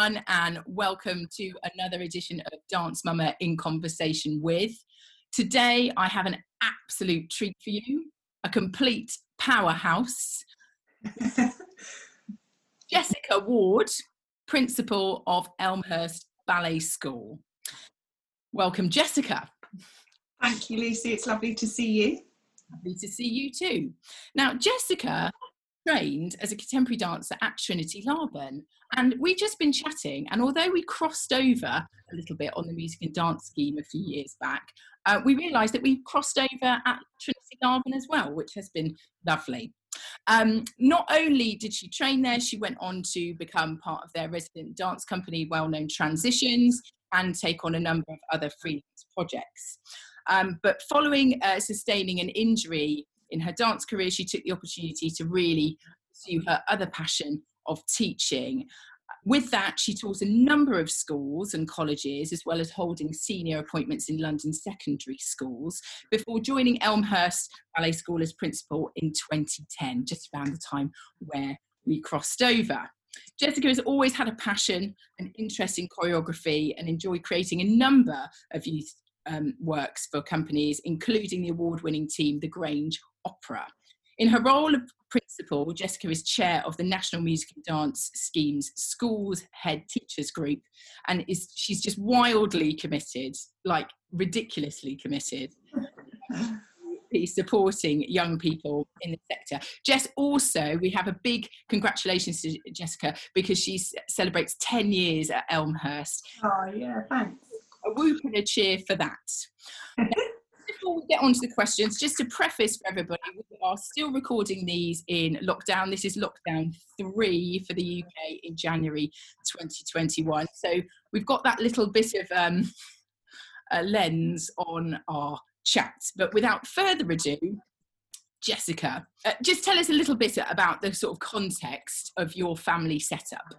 everyone, and welcome to another edition of Dance Mama in Conversation with. Today, I have an absolute treat for you a complete powerhouse. Jessica Ward, principal of Elmhurst Ballet School. Welcome, Jessica. Thank you, Lucy. It's lovely to see you. Lovely to see you too. Now, Jessica trained as a contemporary dancer at Trinity Laban. And we've just been chatting, and although we crossed over a little bit on the music and dance scheme a few years back, uh, we realised that we crossed over at Trinity Laban as well, which has been lovely. Um, not only did she train there, she went on to become part of their resident dance company, Well Known Transitions, and take on a number of other freelance projects. Um, but following uh, sustaining an injury in her dance career, she took the opportunity to really pursue her other passion of teaching. With that, she taught a number of schools and colleges, as well as holding senior appointments in London secondary schools, before joining Elmhurst Ballet School as principal in 2010, just around the time where we crossed over. Jessica has always had a passion and interest in choreography and enjoyed creating a number of youth um, works for companies, including the award winning team, The Grange Opera. In her role of principal, Jessica is chair of the National Music and Dance Scheme's Schools Head Teachers Group, and is she's just wildly committed, like ridiculously committed. supporting young people in the sector. Jess, also, we have a big congratulations to Jessica because she celebrates 10 years at Elmhurst. Oh, yeah, thanks. A whoop and a cheer for that. before we get on to the questions, just to preface for everybody, we are still recording these in lockdown. This is lockdown three for the UK in January 2021. So we've got that little bit of um, a lens on our chat. But without further ado, Jessica, uh, just tell us a little bit about the sort of context of your family setup.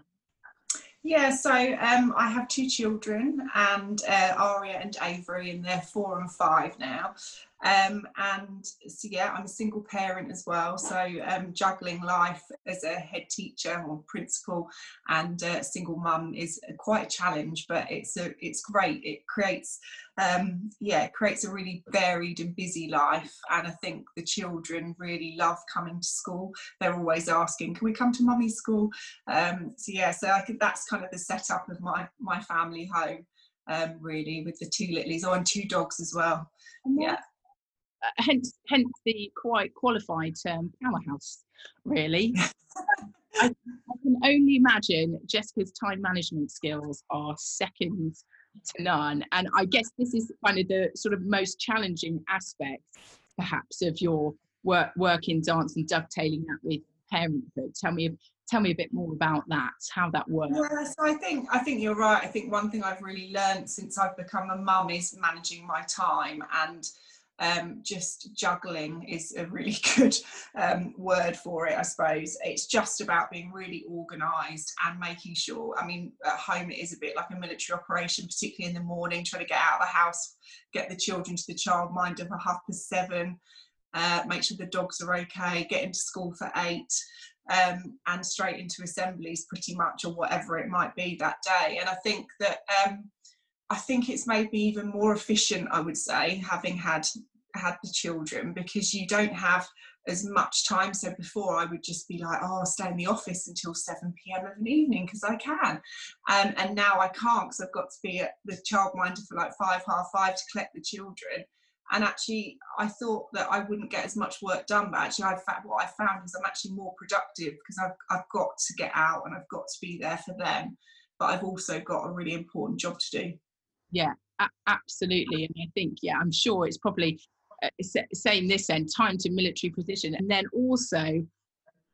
Yeah, so um, I have two children, and uh, Aria and Avery, and they're four and five now. Um, and so, yeah, I'm a single parent as well. So, um, juggling life as a head teacher or principal and a single mum is quite a challenge, but it's a, it's great. It creates, um, yeah, it creates a really varied and busy life. And I think the children really love coming to school. They're always asking, "Can we come to mummy's school?" Um, so yeah, so I think that's kind of the setup of my my family home. Um, really, with the two littlies, oh, and two dogs as well. Yeah. Uh, hence hence the quite qualified term powerhouse really. I, I, can only imagine jessica's time management skills are second to none. And i guess this is kind of the sort of most challenging aspect perhaps of your work work in dance and dovetailing that with parenthood. Tell me tell me a bit more about that how that works. Yeah so i think i think you're right. I think one thing i've really learned since i've become a mum is managing my time. And um, just juggling is a really good um, word for it, I suppose. It's just about being really organised and making sure. I mean, at home it is a bit like a military operation, particularly in the morning, trying to get out of the house, get the children to the childminder for half past seven, uh, make sure the dogs are okay, get into school for eight. Um, and straight into assemblies, pretty much, or whatever it might be that day. And I think that um, I think it's made me even more efficient, I would say, having had had the children because you don't have as much time. So before I would just be like, oh, I'll stay in the office until 7 p.m. of an evening because I can. Um, and now I can't because I've got to be at the childminder for like five, half five to collect the children. And actually, I thought that I wouldn't get as much work done, but actually, I found what I found is I'm actually more productive because I've, I've got to get out and I've got to be there for them. But I've also got a really important job to do. Yeah, absolutely. And I think, yeah, I'm sure it's probably saying this end time to military position. And then also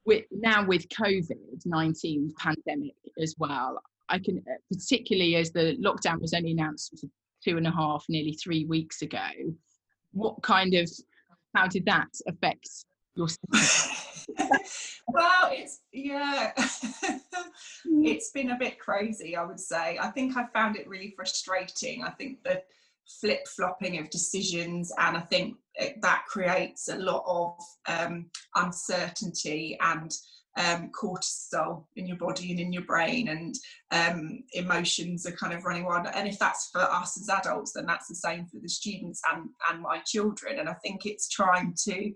with now with covid-19 pandemic as well i can uh, particularly as the lockdown was only announced two and a half nearly three weeks ago what kind of how did that affect your well it's yeah. It's been a bit crazy i would say. I think i found it really frustrating. I think that flip flopping of decisions, and I think that creates a lot of um, uncertainty and um, cortisol in your body and in your brain, and um, emotions are kind of running wild. And if that's for us as adults, then that's the same for the students and and my children. And I think it's trying to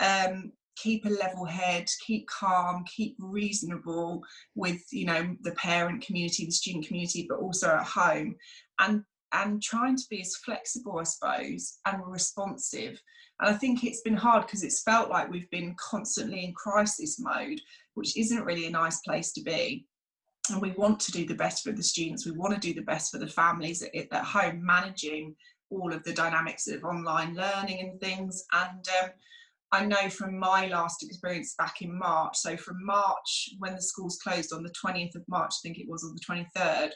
um, keep a level head keep calm keep reasonable with you know the parent community the student community but also at home and and trying to be as flexible i suppose and responsive. And i think it's been hard because it's felt like we've been constantly in crisis mode which isn't really a nice place to be. And we want to do the best for the students we want to do the best for the families at, at home managing all of the dynamics of online learning and things. And um, I know from my last experience back in March, so from March when the schools closed on the 20th of March, I think it was, on the 23rd,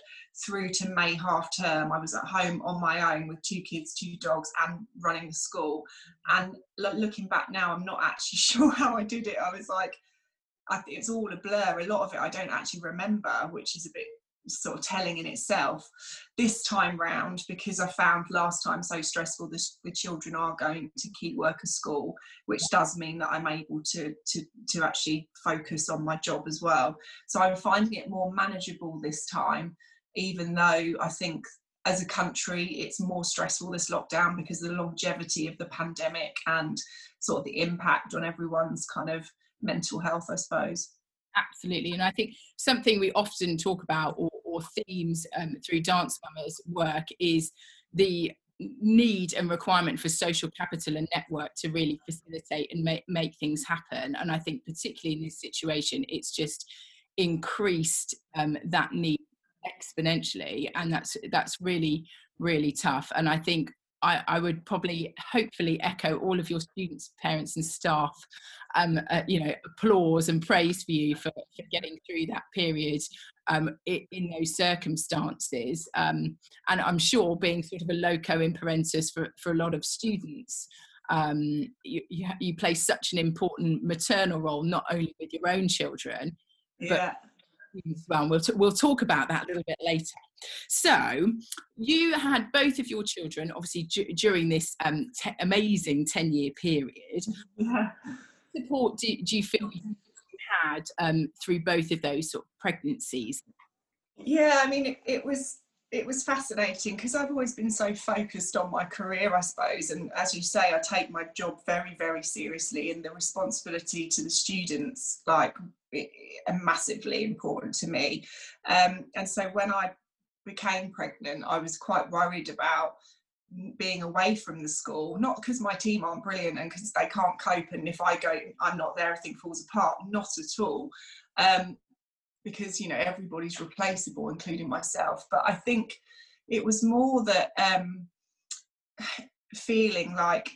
through to May half term, I was at home on my own with two kids, two dogs, and running the school. And looking back now, I'm not actually sure how I did it. I was like, I it's all a blur. A lot of it I don't actually remember, which is a bit sort of telling in itself this time round because i found last time so stressful the, the children are going to key worker school which does mean that i'm able to to to actually focus on my job as well. So i'm finding it more manageable this time even though i think as a country it's more stressful this lockdown because of the longevity of the pandemic and sort of the impact on everyone's kind of mental health i suppose. Absolutely. And i think something we often talk about or, or themes um, through dance mamas work is the need and requirement for social capital and network to really facilitate and make, make things happen and i think particularly in this situation it's just increased um, that need exponentially and that's that's really really tough and i think I, I, would probably hopefully echo all of your students, parents, and staff. Um, uh, you know, applause and praise for you for, for getting through that period um, in, those circumstances. Um, and I'm sure being sort of a loco in parentis for, for a lot of students, um, you, you, you, play such an important maternal role, not only with your own children, yeah. but well. We'll, t- we'll talk about that a little bit later. So, you had both of your children, obviously, d- during this um, te- amazing 10 year period. Yeah. Support do, do you feel you had um, through both of those sort of pregnancies? Yeah, I mean, it, it was it was fascinating because I've always been so focused on my career, I suppose. And as you say, I take my job very, very seriously, and the responsibility to the students, like, massively important to me. Um, and so when I became pregnant, I was quite worried about being away from the school not because my team aren't brilliant and because they can't cope and if i go i'm not there everything falls apart not at all. Um, because you know everybody's replaceable including myself. But i think it was more that um feeling like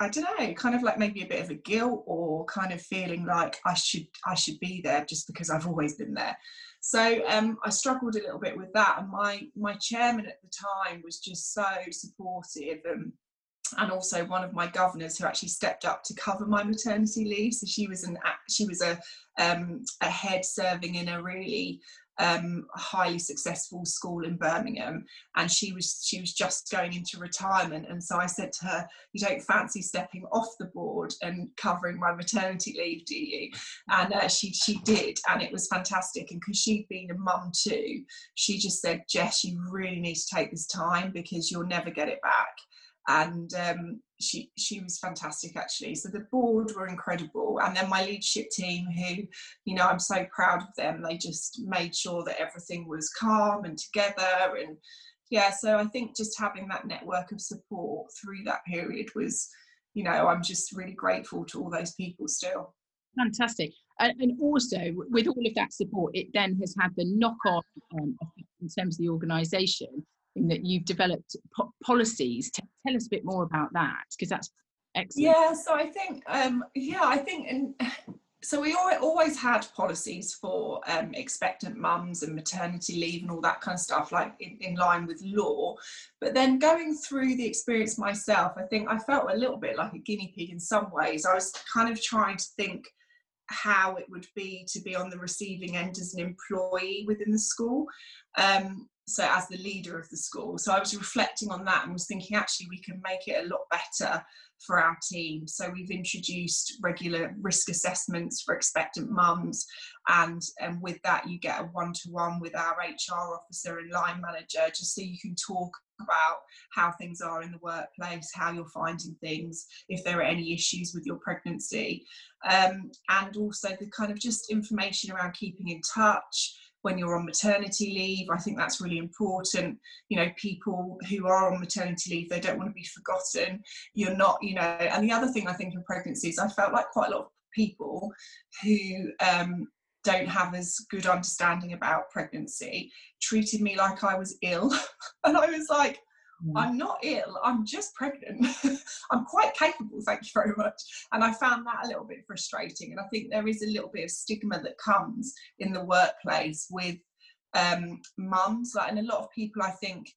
i don't know kind of like maybe a bit of a guilt or kind of feeling like i should i should be there just because i've always been there so um, i struggled a little bit with that and my my chairman at the time was just so supportive and and also one of my governors who actually stepped up to cover my maternity leave. So she was an she was a um, a head serving in a really um, highly successful school in Birmingham, and she was she was just going into retirement. And so I said to her, "You don't fancy stepping off the board and covering my maternity leave, do you?" And uh, she she did, and it was fantastic. And because she'd been a mum too, she just said, "Jess, you really need to take this time because you'll never get it back." and um, she she was fantastic actually. So the board were incredible, and then my leadership team, who you know I'm so proud of them. They just made sure that everything was calm and together, and yeah. So I think just having that network of support through that period was, you know, I'm just really grateful to all those people still. Fantastic. And also, with all of that support, it then has had the knock on um, in terms of the organisation in that you've developed po- policies. T- tell us a bit more about that because that's excellent. Yeah, so I think, um, yeah, I think, and so we always had policies for um, expectant mums and maternity leave and all that kind of stuff, like in, in, line with law. But then going through the experience myself, I think I felt a little bit like a guinea pig in some ways. I was kind of trying to think how it would be to be on the receiving end as an employee within the school. Um, so as the leader of the school. So i was reflecting on that and was thinking actually we can make it a lot better for our team. So we've introduced regular risk assessments for expectant mums and and with that you get a one-to-one with our hr officer and line manager just so you can talk about how things are in the workplace how you're finding things if there are any issues with your pregnancy. Um, and also the kind of just information around keeping in touch when you're on maternity leave. I think that's really important. You know, people who are on maternity leave, they don't want to be forgotten. You're not, you know, and the other thing I think in pregnancies, I felt like quite a lot of people who um, don't have as good understanding about pregnancy treated me like I was ill. and I was like. I'm not ill, I'm just pregnant. I'm quite capable, thank you very much. And I found that a little bit frustrating. And I think there is a little bit of stigma that comes in the workplace with um, mums. Like, and a lot of people, I think,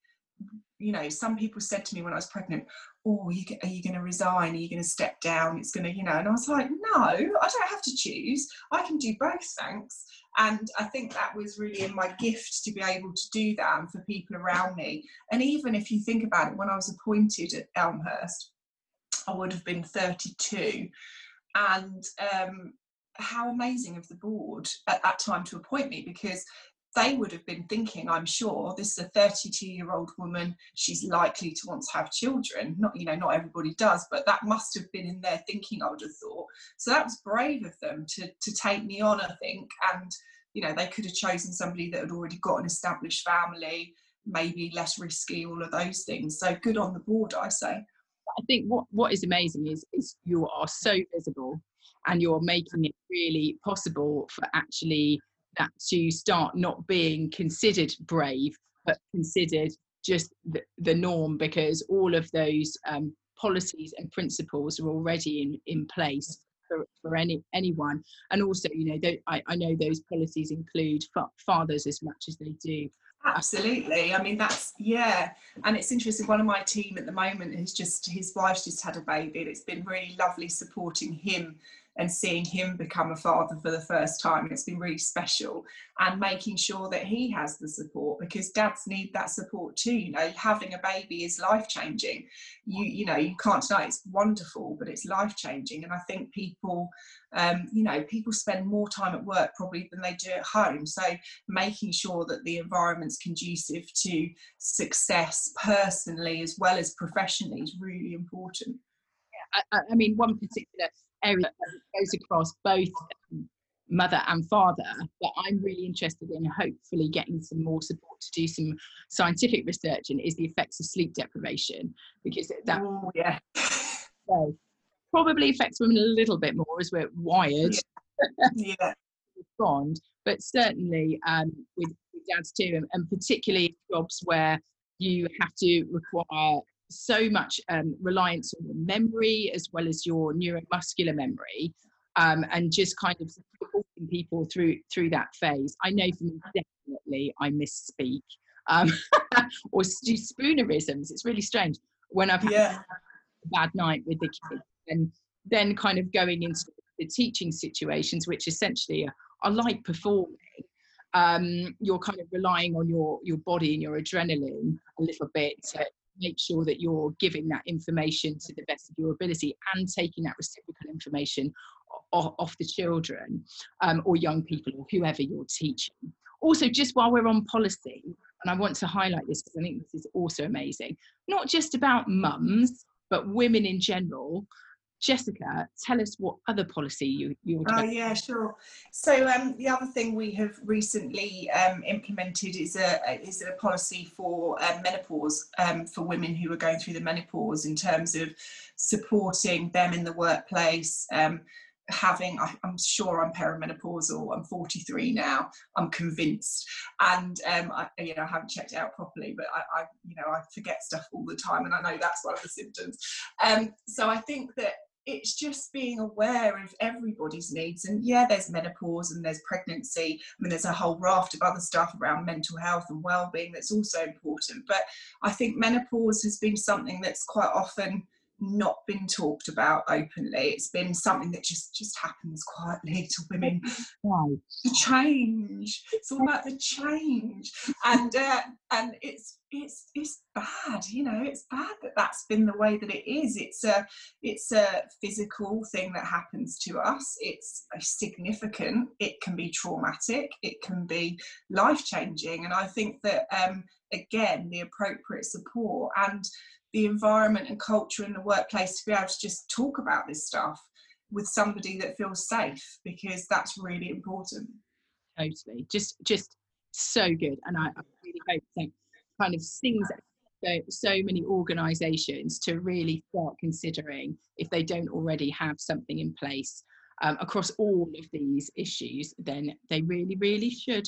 you know, some people said to me when I was pregnant, oh, you, are you going to resign? Are you going to step down? It's going to, you know, and I was like, no, I don't have to choose. I can do both, thanks. And I think that was really in my gift to be able to do that and for people around me. And even if you think about it, when I was appointed at Elmhurst, I would have been 32. And um, how amazing of the board at that time to appoint me because they would have been thinking, I'm sure, this is a 32 year old woman. She's likely to want to have children. Not, you know, not everybody does, but that must have been in their thinking, I would have thought. So that was brave of them to, to take me on, I think. And, you know, they could have chosen somebody that had already got an established family, maybe less risky, all of those things. So good on the board, I say. I think what, what is amazing is, is you are so visible and you're making it really possible for actually that to start not being considered brave, but considered just the, the norm because all of those um, policies and principles are already in, in place for, for any anyone. And also, you know, I, I know those policies include fa- fathers as much as they do Absolutely. I mean, that's, yeah. And it's interesting. One of my team at the moment is just, his wife's just had a baby. And it's been really lovely supporting him and seeing him become a father for the first time. It's been really special and making sure that he has the support because dads need that support too. You know, having a baby is life changing. You, you know, you can't deny it's wonderful, but it's life changing. And I think people, um, you know, people spend more time at work probably than they do at home. So making sure that the environment's conducive to success personally as well as professionally is really important. I, I mean, one particular area that goes across both mother and father but i'm really interested in hopefully getting some more support to do some scientific research and is the effects of sleep deprivation because that yeah. So probably affects women a little bit more as we're wired. Yeah, yeah. respond but certainly um, with, with dads too and, and particularly jobs where you have to require so much um, reliance on your memory as well as your neuromuscular memory um, and just kind of supporting people through through that phase. I know for me definitely i misspeak um, or do spoonerisms. It's really strange. When i've had yeah. a bad night with the kids and then kind of going into the teaching situations which essentially are, are like performing um, you're kind of relying on your your body and your adrenaline a little bit to, make sure that you're giving that information to the best of your ability and taking that reciprocal information off, the children um, or young people or whoever you're teaching. Also, just while we're on policy, and I want to highlight this because I think this is also amazing, not just about mums, but women in general Jessica, tell us what other policy you you. Oh yeah, sure. So um, the other thing we have recently um, implemented is a is a policy for uh, menopause um, for women who are going through the menopause in terms of supporting them in the workplace. Um, having I, am sure i'm perimenopausal i'm 43 now i'm convinced and um, I, you know i haven't checked it out properly but I, I, you know i forget stuff all the time and i know that's one of the symptoms um, so i think that it's just being aware of everybody's needs. And yeah, there's menopause and there's pregnancy. I mean, there's a whole raft of other stuff around mental health and well-being that's also important. But I think menopause has been something that's quite often not been talked about openly. It's been something that just just happens quietly to women. Right. The change. It's all about the change, and uh, and it's it's it's bad. You know, it's bad that that's been the way that it is. It's a it's a physical thing that happens to us. It's significant. It can be traumatic. It can be life changing, and I think that um, again the appropriate support and the environment and culture in the workplace to be able to just talk about this stuff with somebody that feels safe because that's really important. Totally. Just just so good and i, I really hope that kind of sings so, so many organizations to really start considering if they don't already have something in place um, across all of these issues then they really really should.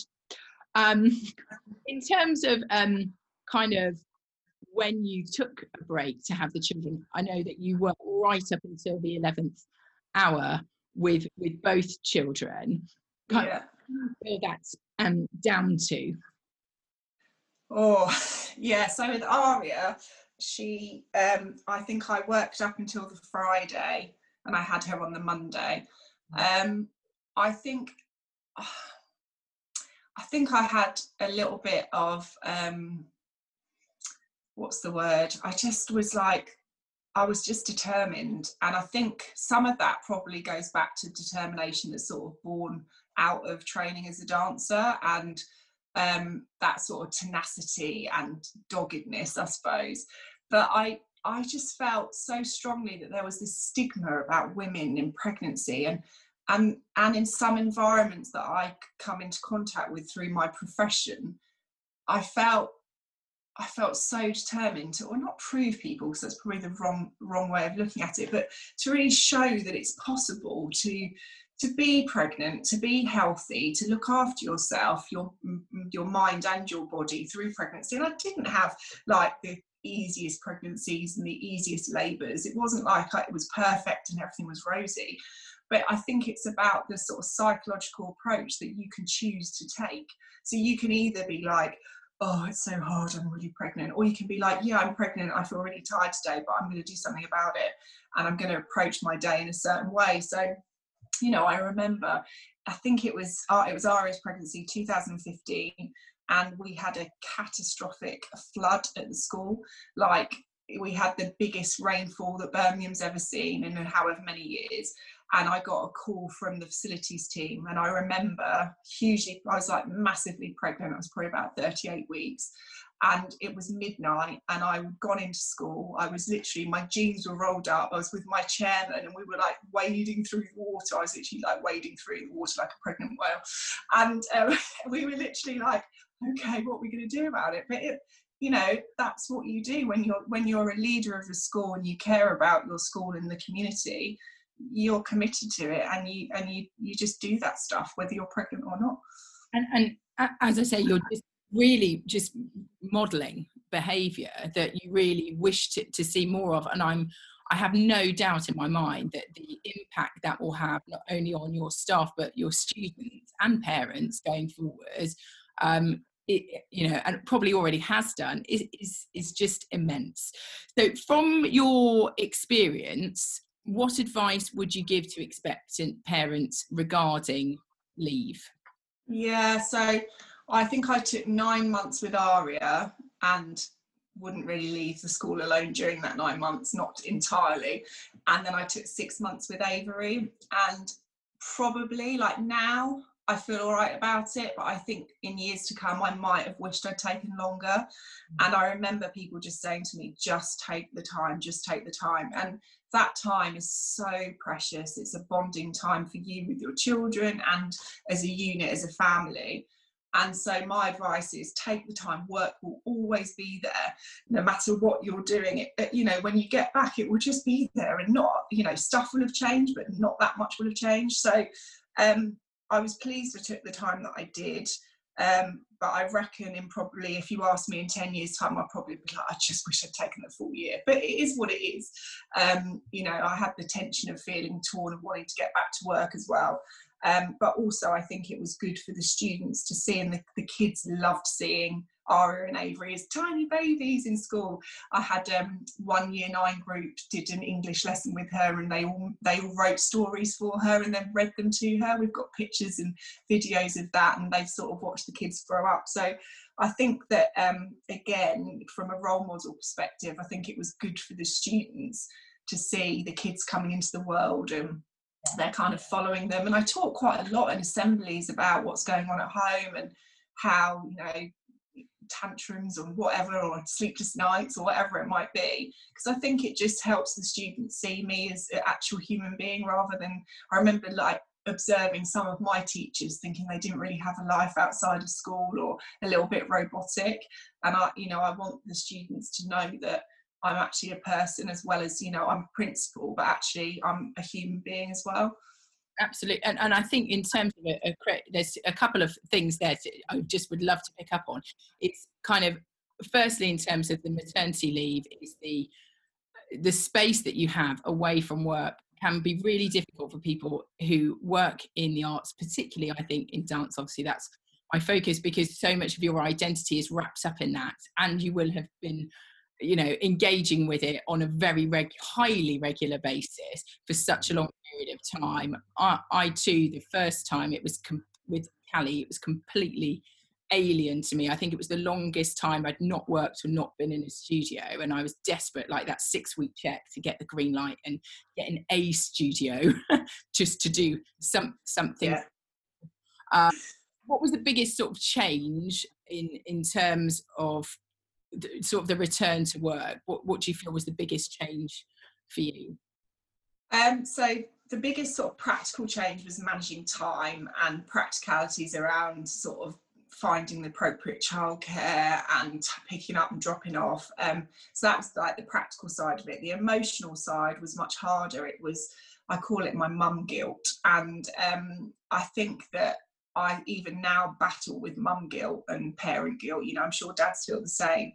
Um, in terms of um, kind of when you took a break to have the children i know that you were right up until the 11th hour with with both children. Yeah. feel that's um down to? Oh yeah so with aria she um i think i worked up until the friday and i had her on the monday. Um i think i think i had a little bit of um what's the word? I just was like, I was just determined. And I think some of that probably goes back to determination that's sort of born out of training as a dancer and um, that sort of tenacity and doggedness, I suppose. But I, I just felt so strongly that there was this stigma about women in pregnancy and and and in some environments that I come into contact with through my profession, I felt I felt so determined to, or not prove people, because that's probably the wrong wrong way of looking at it, but to really show that it's possible to to be pregnant, to be healthy, to look after yourself, your your mind and your body through pregnancy. And I didn't have like the easiest pregnancies and the easiest labours. It wasn't like it was perfect and everything was rosy. But I think it's about the sort of psychological approach that you can choose to take. So you can either be like, oh, it's so hard, I'm really pregnant. Or you can be like, yeah, I'm pregnant, I feel really tired today, but I'm going to do something about it. And I'm going to approach my day in a certain way. So, you know, I remember, I think it was, uh, it was Aria's pregnancy, 2015, and we had a catastrophic flood at the school. Like, we had the biggest rainfall that Birmingham's ever seen in however many years and I got a call from the facilities team. And I remember hugely, I was like massively pregnant. I was probably about 38 weeks. And it was midnight, and I'd gone into school. I was literally, my jeans were rolled up. I was with my chairman, and we were like wading through the water. I was literally like wading through the water like a pregnant whale. And um, we were literally like, okay, what are we going to do about it? But it, you know that's what you do when you're when you're a leader of a school and you care about your school and the community you're committed to it and you and you you just do that stuff whether you're pregnant or not and and as i say you're just really just modeling behavior that you really wish to, to see more of and i'm i have no doubt in my mind that the impact that will have not only on your staff but your students and parents going forward um, it, you know, and probably already has done, is, is, is just immense. So, from your experience, what advice would you give to expectant parents regarding leave? Yeah, so I think I took nine months with Aria and wouldn't really leave the school alone during that nine months, not entirely. And then I took six months with Avery, and probably like now I feel all right about it, but I think in years to come, I might have wished I'd taken longer. Mm. And I remember people just saying to me, just take the time, just take the time. And that time is so precious. It's a bonding time for you with your children and as a unit, as a family. And so, my advice is take the time. Work will always be there, no matter what you're doing. It, you know, when you get back, it will just be there, and not, you know, stuff will have changed, but not that much will have changed. So, um, I was pleased I took the time that I did. Um, but I reckon in probably if you ask me in 10 years time I'd probably be like I just wish I'd taken the full year. But it is what it is. Um, you know I had the tension of feeling torn and wanting to get back to work as well. Um, but also I think it was good for the students to see and the, the kids loved seeing Aria and Avery as tiny babies in school. I had um, one year nine group did an English lesson with her, and they all they all wrote stories for her and then read them to her. We've got pictures and videos of that, and they've sort of watched the kids grow up. So I think that um, again, from a role model perspective, I think it was good for the students to see the kids coming into the world and they're kind of following them. And I talk quite a lot in assemblies about what's going on at home and how you know tantrums or whatever or sleepless nights or whatever it might be because i think it just helps the students see me as an actual human being rather than i remember like observing some of my teachers thinking they didn't really have a life outside of school or a little bit robotic. And i you know i want the students to know that i'm actually a person as well as you know i'm a principal but actually i'm a human being as well absolutely and, and i think in terms of a, a, there's a couple of things there to, i just would love to pick up on. It's kind of firstly in terms of the maternity leave is the the space that you have away from work can be really difficult for people who work in the arts particularly i think in dance. Obviously that's my focus because so much of your identity is wrapped up in that and you will have been you know engaging with it on a very reg- highly regular basis for such a long period of time i, I too the first time it was com- with callie it was completely alien to me. I think it was the longest time i'd not worked or not been in a studio and i was desperate like that six week check to get the green light and get in a studio just to do some something. Yeah. uh, what was the biggest sort of change in in terms of the, sort of the return to work? What, what do you feel was the biggest change for you? Um, so the biggest sort of practical change was managing time and practicalities around sort of finding the appropriate childcare and picking up and dropping off. Um, so that was like the practical side of it. The emotional side was much harder. It was, I call it my mum guilt. And um, I think that I even now battle with mum guilt and parent guilt. You know, I'm sure dad's feel the same.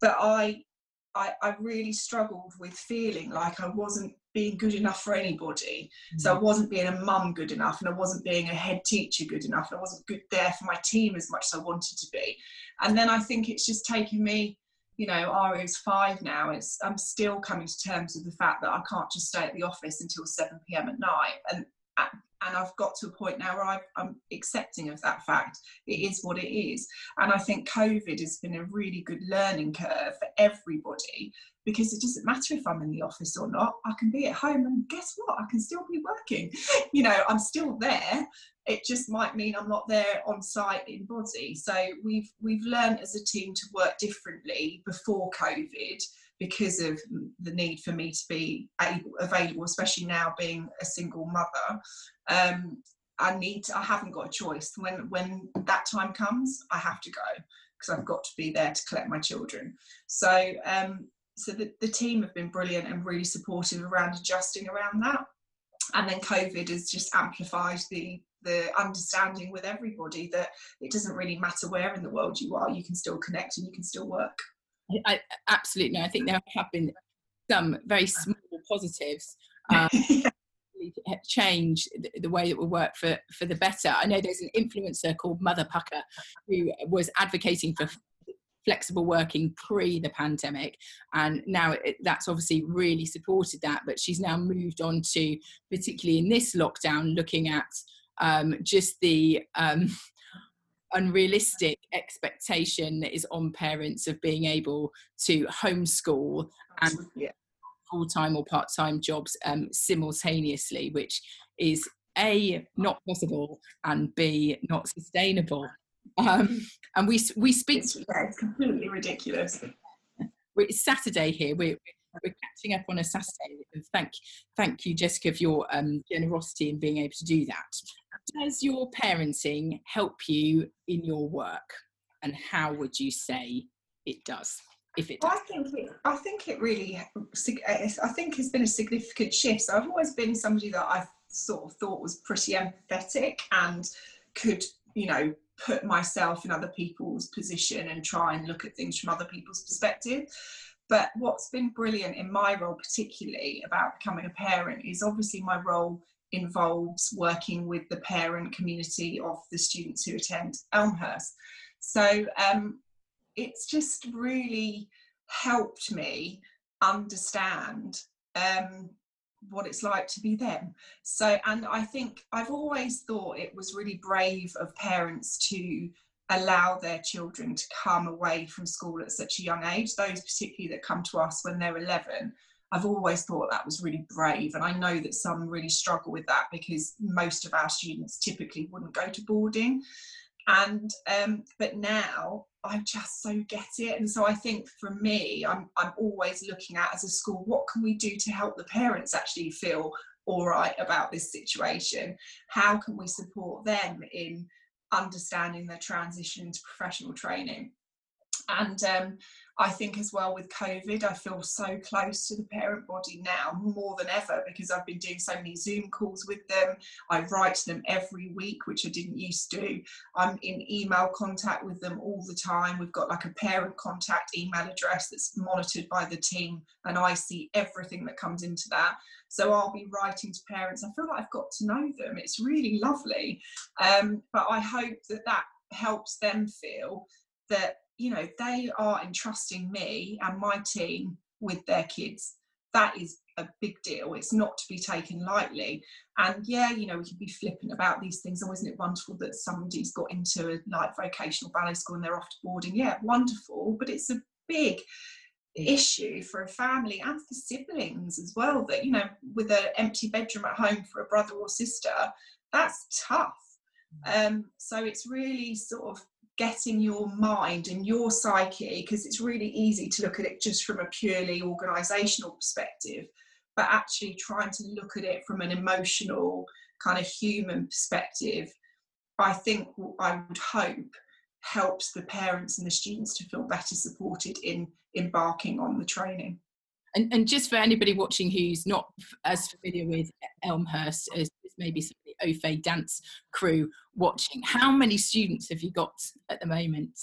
But I, I, I really struggled with feeling like I wasn't being good enough for anybody. Mm-hmm. So I mm. wasn't being a mum good enough, and I wasn't being a head teacher good enough, and I wasn't good there for my team as much as I wanted to be. And then I think it's just taken me, you know, Aria's five now. It's I'm still coming to terms with the fact that I can't just stay at the office until 7 p.m. at night, and and I've got to a point now where i am accepting of that fact. It is what it is. And I think COVID has been a really good learning curve for everybody because it doesn't matter if I'm in the office or not. I can be at home and guess what? I can still be working. You know, I'm still there. It just might mean I'm not there on site in body. So we've we've learned as a team to work differently before COVID because of the need for me to be able, available, especially now being a single mother. Um, I need to, I haven't got a choice. When when that time comes, I have to go because I've got to be there to collect my children. So um, so the, the team have been brilliant and really supportive around adjusting around that. And then COVID has just amplified the the understanding with everybody that it doesn't really matter where in the world you are, you can still connect and you can still work. I, absolutely, I think there have been some very small positives. Um, change the way that we work for for the better. I know there's an influencer called Mother Pukka who was advocating for flexible working pre the pandemic and now it, that's obviously really supported that but she's now moved on to particularly in this lockdown looking at um, just the um, unrealistic expectation that is on parents of being able to homeschool and yeah. full-time or part-time jobs um, simultaneously which is a not possible and b not sustainable. Um, and we we speak it's, yeah, it's completely ridiculous. It's saturday here. We're, we're catching up on a saturday thank thank you jessica for your um, generosity in being able to do that does your parenting help you in your work? And how would you say it does if it does? I think it, I think it really eh, I think it's been a significant shift. So I've always been somebody that I've sort of thought was pretty empathetic and could you know put myself in other people's position and try and look at things from other people's perspective. But what's been brilliant in my role particularly about becoming a parent is obviously my role involves working with the parent community of the students who attend Elmhurst. So um, it's just really helped me understand um, what it's like to be them. So, and I think I've always thought it was really brave of parents to allow their children to come away from school at such a young age, those particularly that come to us when they're 11. I've always thought that was really brave, and I know that some really struggle with that because most of our students typically wouldn't go to boarding. And um, but now I just so get it, and so I think for me, I'm I'm always looking at as a school, what can we do to help the parents actually feel all right about this situation? How can we support them in understanding their transition to professional training. And um, I think as well with COVID, I feel so close to the parent body now more than ever because I've been doing so many Zoom calls with them. I write to them every week, which I didn't used to. I'm in email contact with them all the time. We've got like a parent contact email address that's monitored by the team, and I see everything that comes into that. So I'll be writing to parents. I feel like I've got to know them. It's really lovely. Um, but I hope that that helps them feel that, you know, they are entrusting me and my team with their kids. That is a big deal. It's not to be taken lightly. And yeah, you know, we can be flippant about these things. Oh, isn't it wonderful that somebody's got into a like vocational ballet school and they're off to boarding? Yeah, wonderful. But it's a big issue for a family and for siblings as well that you know with an empty bedroom at home for a brother or sister that's tough mm. um, so it's really sort of getting your mind and your psyche because it's really easy to look at it just from a purely organizational perspective but actually trying to look at it from an emotional kind of human perspective i think i would hope helps the parents and the students to feel better supported in embarking on the training. And, and just for anybody watching who's not as familiar with Elmhurst as, maybe some of the Ofe dance crew mm. watching, how many students have you got at the moment?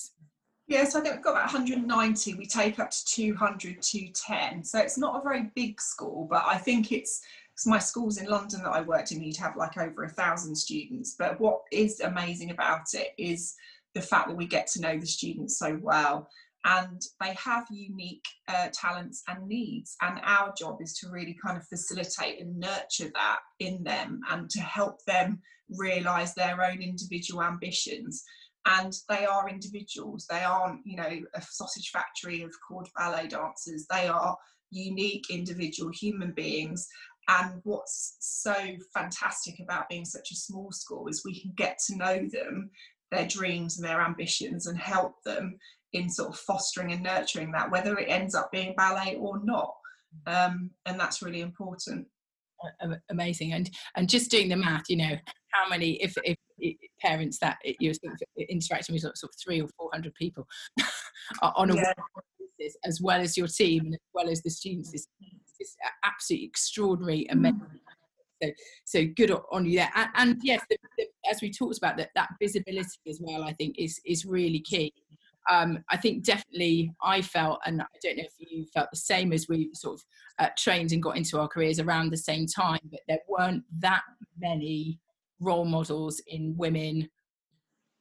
Yes, I think we've got about 190. We take up to 200 to 10. So it's not a very big school, but I think it's my schools in London that I worked in, you'd have like over a thousand students. But what is amazing about it is the fact that we get to know the students so well and they have unique uh, talents and needs and our job is to really kind of facilitate and nurture that in them and to help them realize their own individual ambitions. And they are individuals. They aren't you know a sausage factory of corps de ballet dancers. They are unique individual human beings. And what's so fantastic about being such a small school is we can get to know them their dreams and their ambitions and help them in sort of fostering and nurturing that, whether it ends up being ballet or not. Um, and that's really important. Amazing. And and just doing the math, you know, how many if if, parents that you're sort of interacting with sort of three or four hundred people on a yeah. basis, as well as your team and as well as the students, is, is absolutely extraordinary, amazing. Mm. So, so good on you there. And, and yes, the, the, as we talked about, that that visibility as well, I think is is really key. Um, I think definitely I felt, and I don't know if you felt the same as we sort of uh, trained and got into our careers around the same time, but there weren't that many role models in women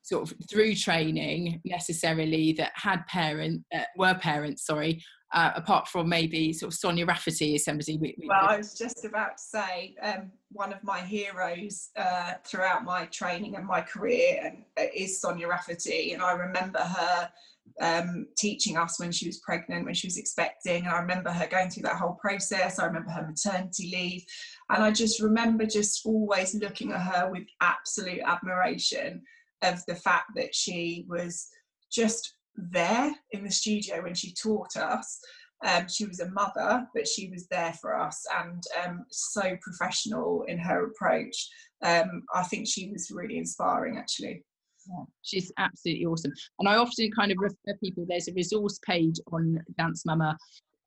sort of through training necessarily that had parent uh, were parents sorry uh, apart from maybe sort of Sonia Rafferty is somebody we, we, well I was just about to say um, one of my heroes uh, throughout my training and my career and, uh, is Sonia Rafferty. And I remember her um, teaching us when she was pregnant when she was expecting. And I remember her going through that whole process. I remember her maternity leave. And I just remember just always looking at her with absolute admiration of the fact that she was just there in the studio when she taught us. Um, she was a mother, but she was there for us and um, so professional in her approach. Um, I think she was really inspiring, actually. Yeah, she's absolutely awesome. And I often kind of refer people, there's a resource page on Dance Mama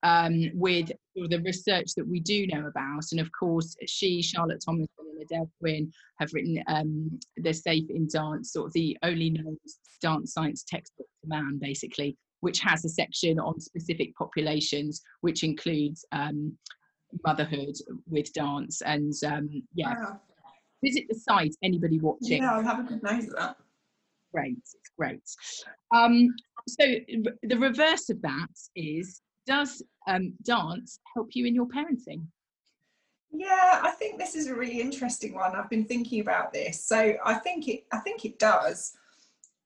um, with the research that we do know about. And of course, she, Charlotte Thomas, and Edel Quin have written um, They're Safe in Dance, sort of the only known dance science textbook man, basically, which has a section on specific populations, which includes um, motherhood with dance. And um, yeah, wow. visit the site, anybody watching. Yeah, I'll have a good night of that great. It's great. Um, so the reverse of that is, does um, dance help you in your parenting? Yeah, I think this is a really interesting one. I've been thinking about this. So I think it I think it does.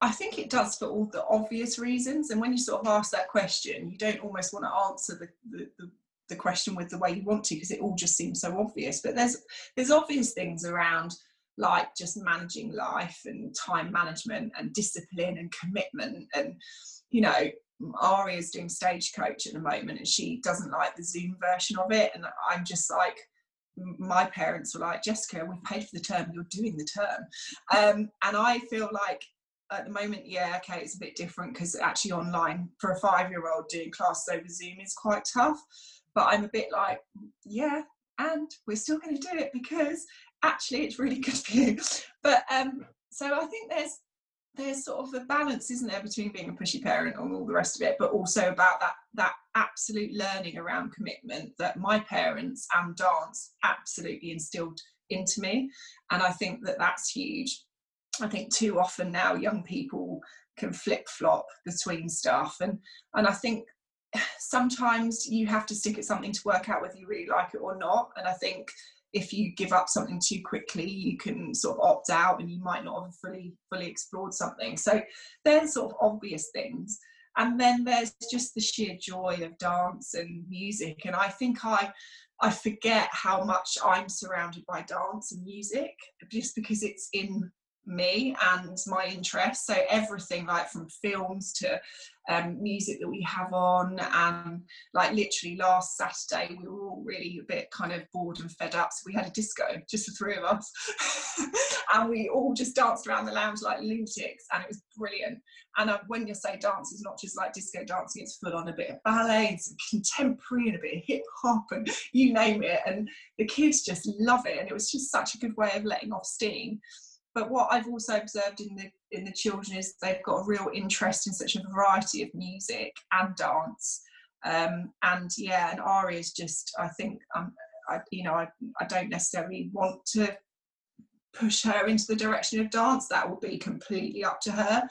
I think it does for all the obvious reasons. And when you sort of ask that question, you don't almost want to answer the, the, the, the question with the way you want to because it all just seems so obvious. But there's there's obvious things around like just managing life and time management and discipline and commitment and you know Ari is doing stagecoach at the moment and she doesn't like the Zoom version of it and I'm just like my parents were like Jessica we paid for the term you're doing the term um, and I feel like at the moment yeah okay it's a bit different because actually online for a five year old doing classes over Zoom is quite tough. But I'm a bit like yeah and we're still going to do it because actually it's really good for you. But um so i think there's there's sort of a balance isn't there between being a pushy parent and all the rest of it but also about that that absolute learning around commitment that my parents and dance absolutely instilled into me. And i think that that's huge i think too often now young people can flip flop between stuff and and i think sometimes you have to stick at something to work out whether you really like it or not and i think if you give up something too quickly, you can sort of opt out and you might not have fully fully explored something. So there's sort of obvious things. And then there's just the sheer joy of dance and music. And I think I I forget how much I'm surrounded by dance and music just because it's in me and my interests. So everything like from films to um, music that we have on, and like literally last Saturday we were all really a bit kind of bored and fed up, so we had a disco, just the three of us, and we all just danced around the lounge like lunatics, and it was brilliant. And uh, when you say dance, it's not just like disco dancing; it's full on a bit of ballet and some contemporary and a bit of hip hop and you name it. And the kids just love it, and it was just such a good way of letting off steam but what I've also observed in the in the children is they've got a real interest in such a variety of music and dance. Um, and yeah, and Ari is just I think um, I, you know I, I don't necessarily want to push her into the direction of dance. That will be completely up to her.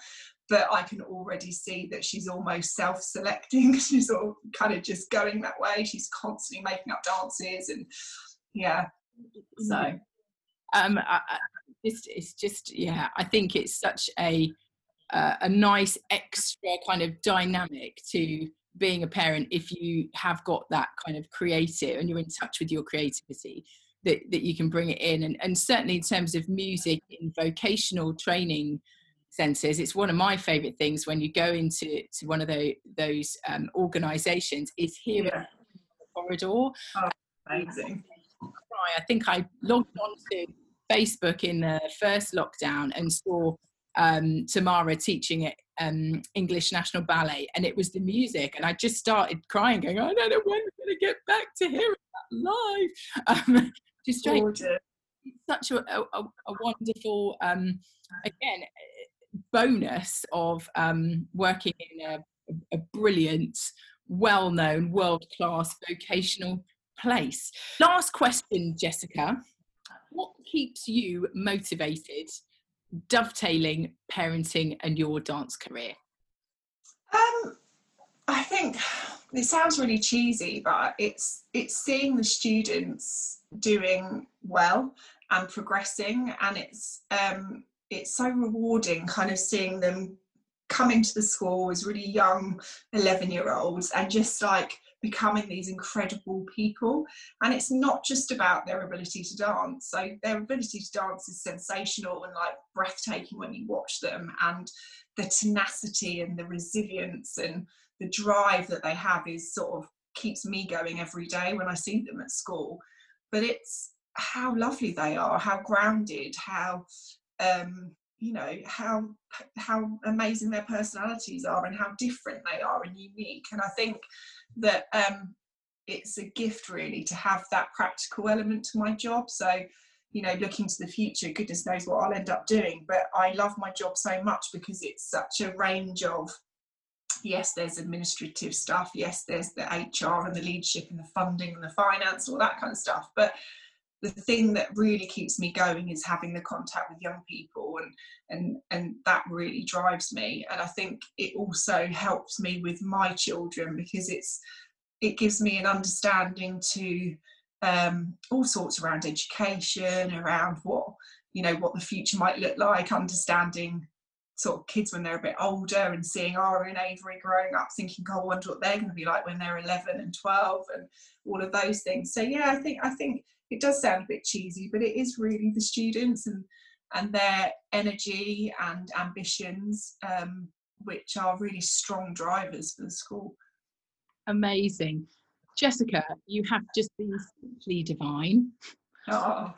But I can already see that she's almost self-selecting. she's sort of kind of just going that way. She's constantly making up dances and yeah. So um, I, just it's just yeah i think it's such a uh, a nice extra kind of dynamic to being a parent if you have got that kind of creative and you're in touch with your creativity that, that you can bring it in. And, and certainly in terms of music in vocational training centres it's one of my favorite things when you go into to one of the, those um, organizations is hearing yeah. the corridor. Oh, amazing. I think I logged on to Facebook in the first lockdown and saw um, Tamara teaching at um, English National Ballet, and it was the music, and I just started crying, going, "I don't know when we're going to get back to hearing that live." Um, just such a, a, a wonderful, um, again, bonus of um, working in a, a brilliant, well-known, world-class vocational place. Last question, Jessica what keeps you motivated dovetailing parenting and your dance career? Um, I think it sounds really cheesy, but it's it's seeing the students doing well and progressing, and it's um, it's so rewarding, kind of seeing them come into the school as really young 11 year olds and just like becoming these incredible people. And it's not just about their ability to dance. So their ability to dance is sensational and like breathtaking when you watch them. And the tenacity and the resilience and the drive that they have is sort of keeps me going every day when I see them at school. But it's how lovely they are, how grounded, how um, you know how how amazing their personalities are and how different they are and unique and i think that um, it's a gift really to have that practical element to my job. So, you know, looking to the future, goodness knows what I'll end up doing. But I love my job so much because it's such a range of yes, there's administrative stuff, yes, there's the HR and the leadership and the funding and the finance, all that kind of stuff. But the thing that really keeps me going is having the contact with young people and and and that really drives me. And i think it also helps me with my children because it's it gives me an understanding to um, all sorts around education around what you know what the future might look like understanding sort of kids when they're a bit older and seeing Ari and Avery growing up thinking, oh, I wonder what they're going to be like when they're 11 and 12 and all of those things. So yeah, I think I think it does sound a bit cheesy, but it is really the students and and their energy and ambitions, um, which are really strong drivers for the school. Amazing. Jessica, you have just been simply divine. Oh.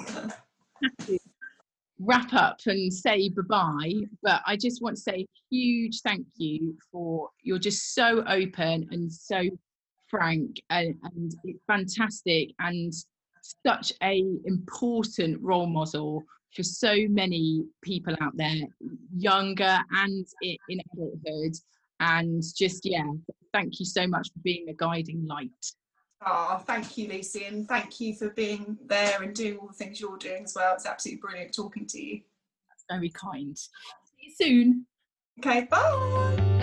Wrap up and say bye-bye but i just want to say huge thank you for you're just so open and so frank and, and fantastic and such a important role model for so many people out there younger and in adulthood. And just yeah thank you so much for being a guiding light Oh, thank you, Lucy, and thank you for being there and doing all the things you're doing as well. It's absolutely brilliant talking to you. That's very kind. See you soon. Okay, bye.